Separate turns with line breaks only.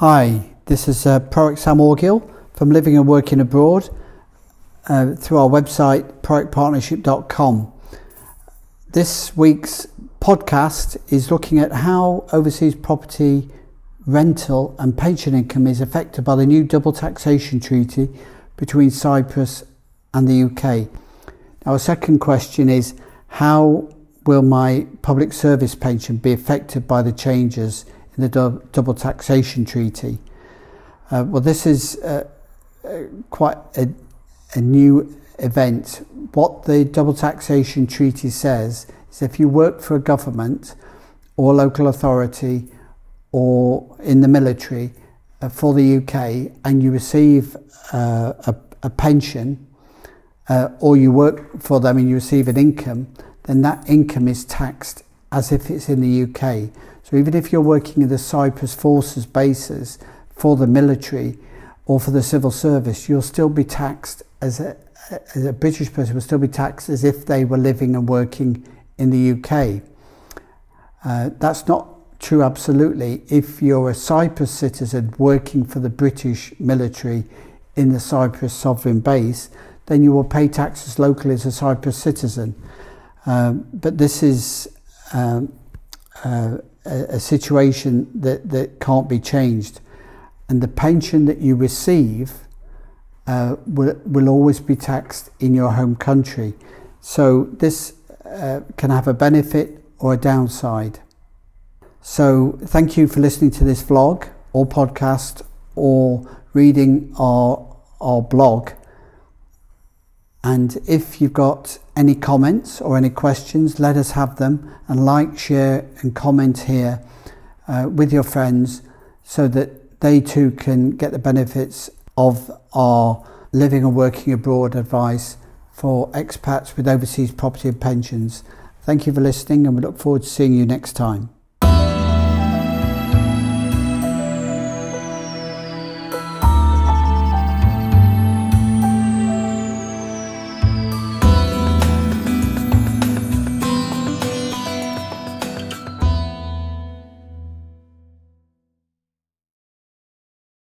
Hi, this is uh, ProACT Sam Orgill from Living and Working Abroad uh, through our website proactpartnership.com. This week's podcast is looking at how overseas property rental and pension income is affected by the new double taxation treaty between Cyprus and the UK. Our second question is how will my public service pension be affected by the changes in the double taxation treaty? Uh, well, this is uh, uh, quite a, a new event. What the double taxation treaty says is if you work for a government or local authority or in the military uh, for the UK and you receive uh, a, a pension uh, or you work for them and you receive an income, then that income is taxed as if it's in the UK. So even if you're working in the Cyprus Forces bases for the military or for the civil service, you'll still be taxed as a, as a British person will still be taxed as if they were living and working in the UK. Uh, that's not true absolutely if you're a Cyprus citizen working for the British military in the Cyprus sovereign base, then you will pay taxes locally as a Cyprus citizen. Um, but this is um, uh, a, situation that, that can't be changed. And the pension that you receive uh, will, will always be taxed in your home country. So this uh, can have a benefit or a downside. So thank you for listening to this vlog or podcast or reading our, our blog. And if you've got any comments or any questions, let us have them and like, share, and comment here uh, with your friends so that they too can get the benefits of our living and working abroad advice for expats with overseas property and pensions. Thank you for listening, and we look forward to seeing you next time.